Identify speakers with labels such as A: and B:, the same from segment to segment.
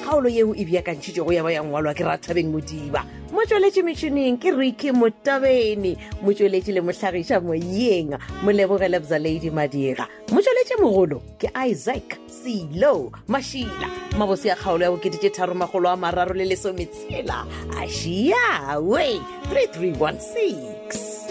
A: kgaolo yeo e beakantšhitšego ya ba ya ngwalwa ke rathabeng modiba mo tsweletše metšhineng ke ricky motabene mo tsweletše le mohlagiša moyeng mo lebogele bza lady madira mo tsweletše mogolo ke isaac selo mašila mabose ya kgaolo ya bokete tše tharo magolo a mararo le lesometshela a šiawe 3316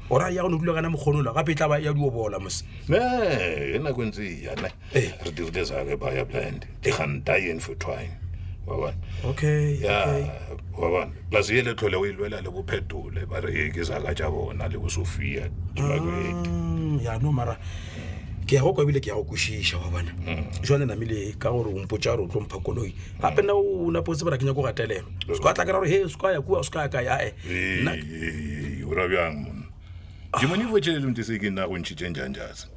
B: o
C: ra
B: ya
C: go ne
B: dula kana mokgonola gape e tla ba ya dio bola mose
C: ne e nako e ntse e ya ne
B: Eh.
C: re dirile sake ba ya blind they can die in for trying wa bona
B: okay
C: ya
B: okay.
C: wa bona plus ye le tlhole o e lwela le bophetole ba re ke saka tša bona le bosofia dimakwedi
B: Mm, ya no mara ke ya go kwa ebile ke ya go kwešiša wa bona jale namile ka gore o mpotsa gore o tlo mpha koloi gape nna o napo tsebara ke nyako gatelelo se ka tla ke ra gore he se ka ya kua se ka ya ka yae Ee. ee
C: o ra bjang monna ke mone fotšhele le mtise ke nna go ntšhitšeng janjase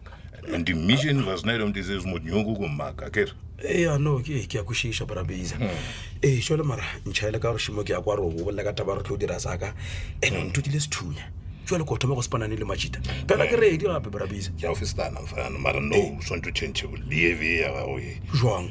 C: and the mission was nile mtise se motnyoko ko mmaka kere
B: eya no ke ke ya kwešiša brabase hmm. ee šole mara ntšhaele ka gore šimo ke ya kwa rogo bolela ka taba re tlo dira saka and o ntotile sethunya jale ko thoma go sepanane le majita pela ke reedi gape brabase
C: ke ofestana mfana mara no o swantse o change leave ya gago e
B: jwang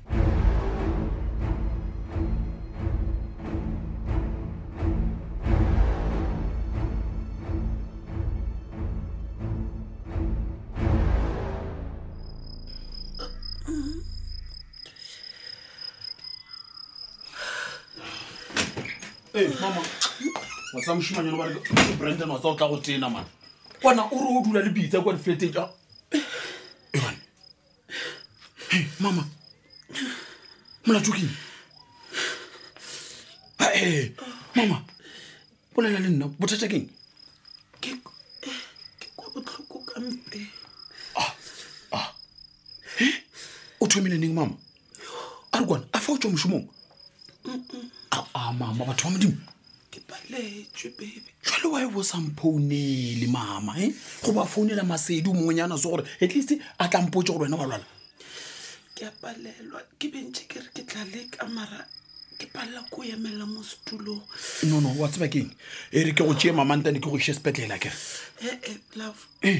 D: ee mama wa tsa mošimanyano ba re brandon wa tsa o tla go tena mana kwana o re o dula le bitsa kwa difleteng hey, mama molato keng hey, mama bolela le nna bothata keng
E: ke kwa botlhoko ka mpe ah, ah.
D: o thomile neng mama a re kwana a fa o tswa mošomong aa ah, mama batho ba modimo
E: ke paletšwe bebe
D: jale wa e bo sa mphounele mama e go ba founela masedi o mongwenyana so gore at least a tla mpotse gore wena wa lwala
E: ke a palelwa ke bentšhe ke re ke tla le ka mara ke palela ko emelela mo setulong
D: no no wa tseba keng e re ke go tšee mamantane ke go še sepetlela kere
E: ee
D: eh, eh, love ee eh.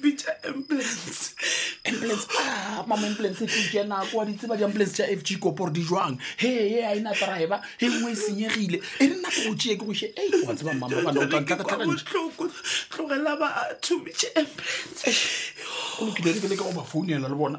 E: bitša ambulance
D: ambulance ah mama ambulance ke ke na kwa di tseba di ambulance tša FG kopor di jwang he ye a ina driver he ngwe e senyegile e re nna ke go tšee ke go she ei wa tseba mama ba no
E: ka ka
D: ka ka
E: botlhoko tlogela ba to bitša ambulance
D: go lokile ke le ka go ba founela le bona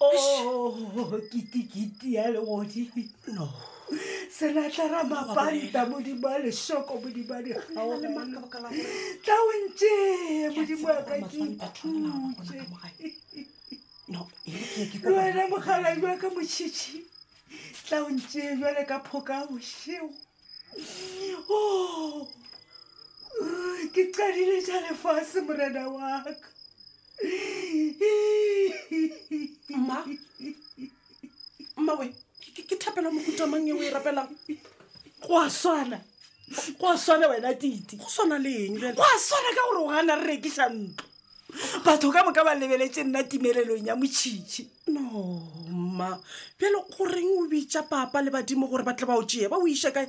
F: Oh, kitikiti ya legodi
E: no
F: senatla ra mapanta modimo a leshoko modimo a
E: dikgaola
F: tla o ntše modimo a ka ke ikhutse
E: le
F: wena mogala jwa ka motšhitšhi tla o ntše jwale ka phoka bošego oh, ke qadile ja lefase morena waka
E: mma mma we ke thapela mokuta mang e o e rapelang
F: go a swana go a swana wena tite
E: go swana le eng
F: go a swana ka gore o gana re rekisa ntlo batho ka moka ba lebeletse nna timelelong ya motšhitšhi
E: no mma bjale goreng o bitša papa le badimo gore ba tle ba o tšee ba o iša kae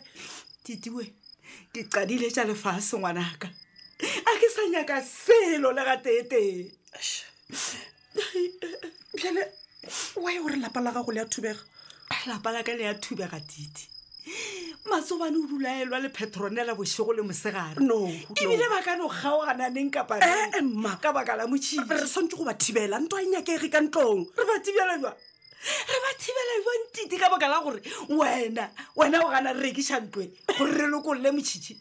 F: titiwe ke qadile tša lefase ngwanaka a ke sa nyaka selo le gateetee
E: bjale wa e gore lapa la gago le ya thubega
F: lapa la ka le ya thubega tite matsobane o dulaelwa le petronela bošego le mosegare
E: No,
F: ebile ba ka no kgaogananeng kapa
E: Eh, eh, mma.
F: ka baka la motšhini
E: re swantse go ba thibela nto a e nyakege ka ntlong
F: re ba thibela jwa re ba thibela jwang tite ka baka la gore wena wena o gana re rekiša ntloe gore re lokolole motšhitšhi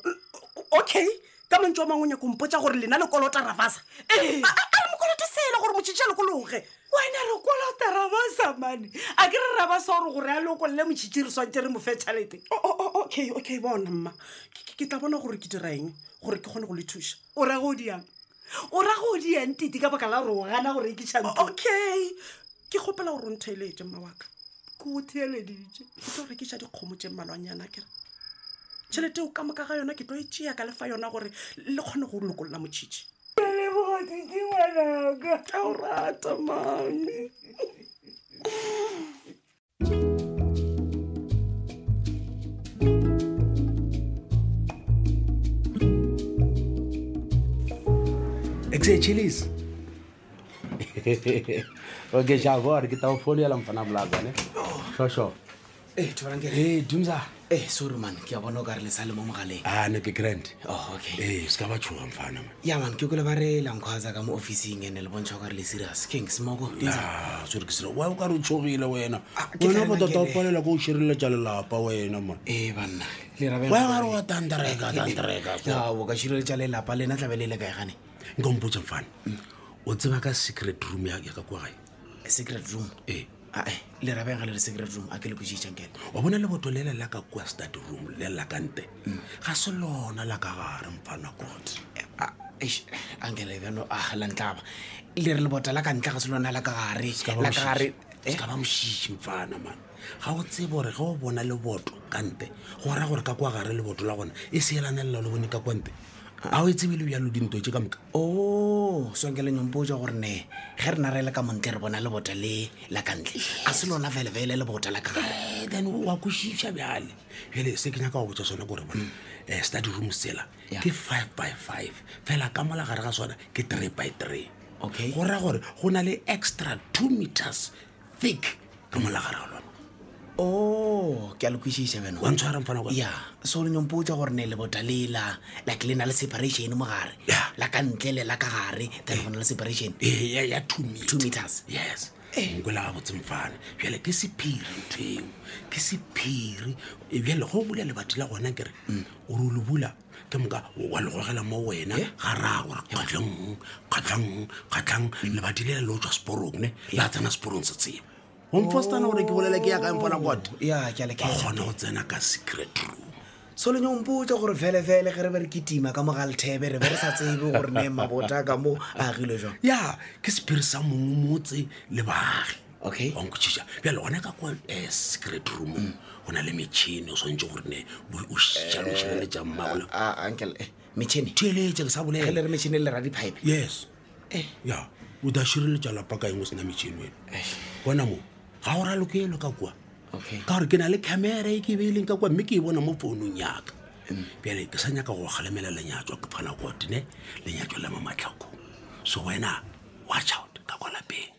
E: okay ka mantso a mangwe nyako mpotsa gore lena le kolota ravasa
F: ee.
E: a re mokolote sele gore motšhitšha le kologe
F: wena re kolota ravasa mane a ke re ravasa gore gore a lokolole motšhitšhi re swantse re mofe tšhalete
E: oh, oh, oh, okay okay bona mma ke tla bona gore ke dira eng gore ke kgone go le thuša
F: o ra go diang o ra go diang tite ka baka la gore o gana gore ke tšhante
E: okay ke kgopela gore o ntheeletse mma waka
F: ke o theeleditše
E: o tlo rekiša dikgomo tše mmalwanyana kere tšhelete o ka moka ga yona ke tlo e tšea ka lefa yona gore le kgone go lokolola motšhitši a o rata mami
D: exe chilies okay xa gore ke tao folo yela mfana bolakane xoxo
G: ee eh,
D: eh, dumsa
G: ee eh, sorry man ke a bona o ka re le sa le mo mogaleng
D: a ah, ne ke grand
G: oh, okay
D: ee se ka ba tshoga mfana man
G: ya man ke kole ba re lankgwatsa ka mo officing ene le bontšha o ka re le serious keng semoko
D: ah, sorry ke sera wa o ka re o tshogile wena
G: ah,
D: wena
G: go
D: tota o palela ko o šireletša lelapa wena man
G: ee banna
D: wa gare wa tantareka tantareka
G: o ka šireletša lelapa lena tlabe le le kaegane
D: nka mpotsa mfane o tseba ka secret room ya ka kwa gae
G: secret room
D: ee
G: ae le rabeng ga le re secret room a ke le kositsang kene
D: wa bona leboto le le la ka kwa start room le la ka nte mm. ga se lona la ka gare mfana kot
G: ankele bjano a ah, la ntlaba le re lebota la ka ntle ga se lona la ka gare la ka gare
D: eh? ka ba mošiši mfana mane ga o tsebe gore ge o bona leboto ka nte go ra gore ka kwa gare leboto la gona e seelanelela le bone ka kwa nte a o e tsebele bjalo dinto tse ka moka
G: o oh, sonke le nyompo ja gore ne ge re na re le ka montle re bona lebota le la ka ntle a se lona felefele lebota la ka gare
D: eh, then wa kwešiša bjale bjale se ke nyaka go botsa sone gore bona um mm. eh, study room sela ke five by five fela ka mola gare ga sona ke three by three
G: okay
D: go ra gore go na le extra two meters thick re molagare ga lona
G: o oh, ke a le kwešiša bena
D: wa ntshwara mfana kwa
G: ya so le nyompotsa gore ne le bota lela like le na le separation mo gare la ka ntle le la ka gare then go na le separation
D: ya ya two meters
G: two meters
D: yes eh. nkwela ga botse mfana bjale ke sephiri ntho eo ke sephiri eh, bjale go bula lebati la gona kere mm. o re o le bula ke moka wa legogela mo wena eh? ga raya gore kgatlhang kgatlhang kgatlhang lebadi le le tswa seporong ne la tsena seporong se tsebo omfostana gore ke bolele ke
G: ya ka mpona
D: kote kgone go tsena ka secret room
G: solonyo ompotsa gore felefele ge re be re ke tima ka mogalethebe re be re sa tsebe gore ne mabota ka mo a agilwe jang
D: ya ke sepiri sa mongwe motse le baagi
G: okay
D: wa nkotšiša bjale gona ka kwa eh, secret room mm. go na le metšhini o swanetse gore ne o šalošeleletša eh, mmagole
G: uncle eh, metšhini
D: theeletša ke sa bolele
G: re metšhini le ra dipipe
D: yes ya o da šireletša lapa ka eng o sena metšhini wena bona mo ga o ra lokelo ka
G: kwa
D: ka gore ke na le camera e ke beileng ka kwa mme ke e bona mo founung yaka mm. bjale ke sa nyaka go galemela lenyatswa ke phana kotene lenyatswa la mamatlhakong so wena watch out ka kwa lapeng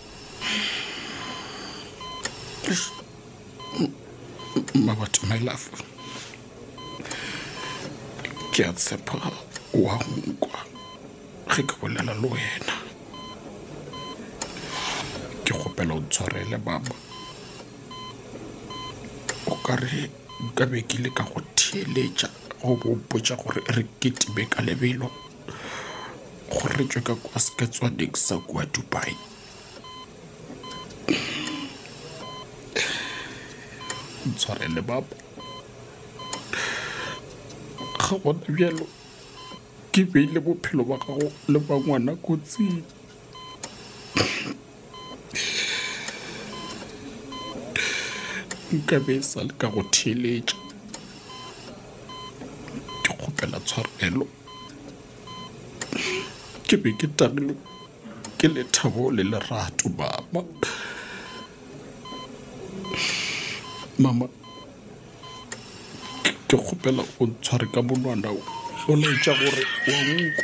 D: mabatho my love ke a tshepa wa nkwa ge ke bolela le wena ke kgopela o tshwarele baba o ka re ka be ke le ka go theeletša go bopotša gore re ketime ka lebelo go re tswe ka kwa sekatswaneng sa kua dubai ntshwarele baba ga gona bjalo ke beile bophelo ba gago le ba ngwana kotsing nka be e sa le ka go theeletša ke kgopela tshwarelo ke be ke tagile ke lethabo le lerato mama mama ke kgopela o ntshware ka monwana o laetša gore wa nko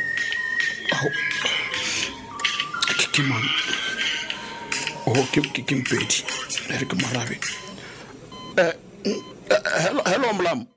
D: ke mang o oh, ke mpedi re ke morabe eh, eh, eh, hello molamu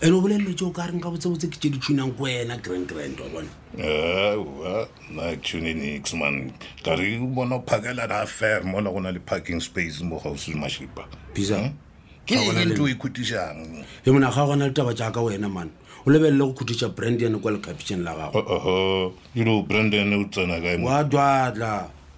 D: ene
C: o bolelelo tse o
D: ka reng ka botsebotse ke tse di tshunang ko wena grand grand wa bone
C: awa na tune nix man ka re o bona o phakela na fair mona go na le parking space mo gausi mashipa
D: bisa hmm? ke eng
C: to o ikhutišang
D: e mona ga gona le taba jaaka wena man o lebelele go khutiša brandon kwa lekgapitšeng la gago
C: you know brandon o tsena kae
D: wa dwadla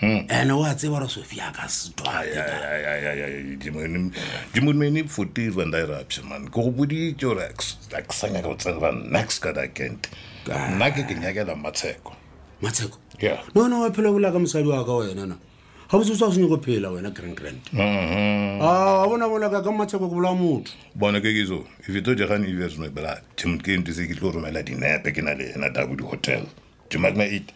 D: Hmm. ene wa tseba gore sofia ka
C: setwatedimodimane fotiva ndairapša mane ke go boditse gore a ke sa nyaka go tseba next ka dakente nna ke ke nyakela matsheko
D: matsheko
C: no
D: no wa phela bola ka mosadi wa ka wena na ga botse sa senye go phela wena grand grand a mm-hmm. ah, bona bona ka ka matsheko go bola motho
C: bona ke kiso ifito jagan iversno bela tshemke ntise ke tlo romela dinepe ke na le ena dabu di-hotel to magna it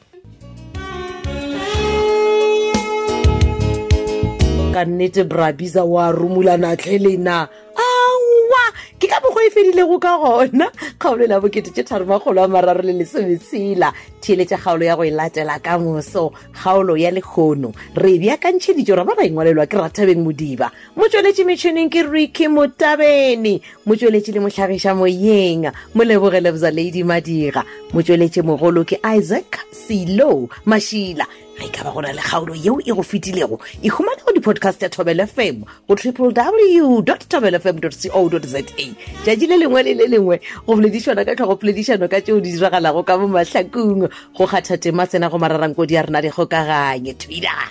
A: ka nnete brabiza wa rumulana tlhe lena aowa ke ka mokgwa e fedilego ka gona kgaolo la bokete tše tharo makgolo a mararo le lesometshela theeletša kgaolo ya go e latela ka moso kgaolo ya lekgono re bjakantšheditšo ra ba ra ingwalelwa ke rathabeng modiba motsweletši metšhineng ke ricky motabene motšweletši le mohlagiša moyeng moleboge lebza lady madira motšweletši mogolo ke isaac selo mašila ga e ka ba go na le kgaolo yeo e go fetilego e humane go di-podcast ya tobel fm go triple w tobel fm co za tšatši le lengwe le le lengwe go boledišana ka tlhogo poledišano ka tšeo di diragalago ka bo mahlakong go kgatha tema tsena go mararankodi ya rena dikgokaganye twitter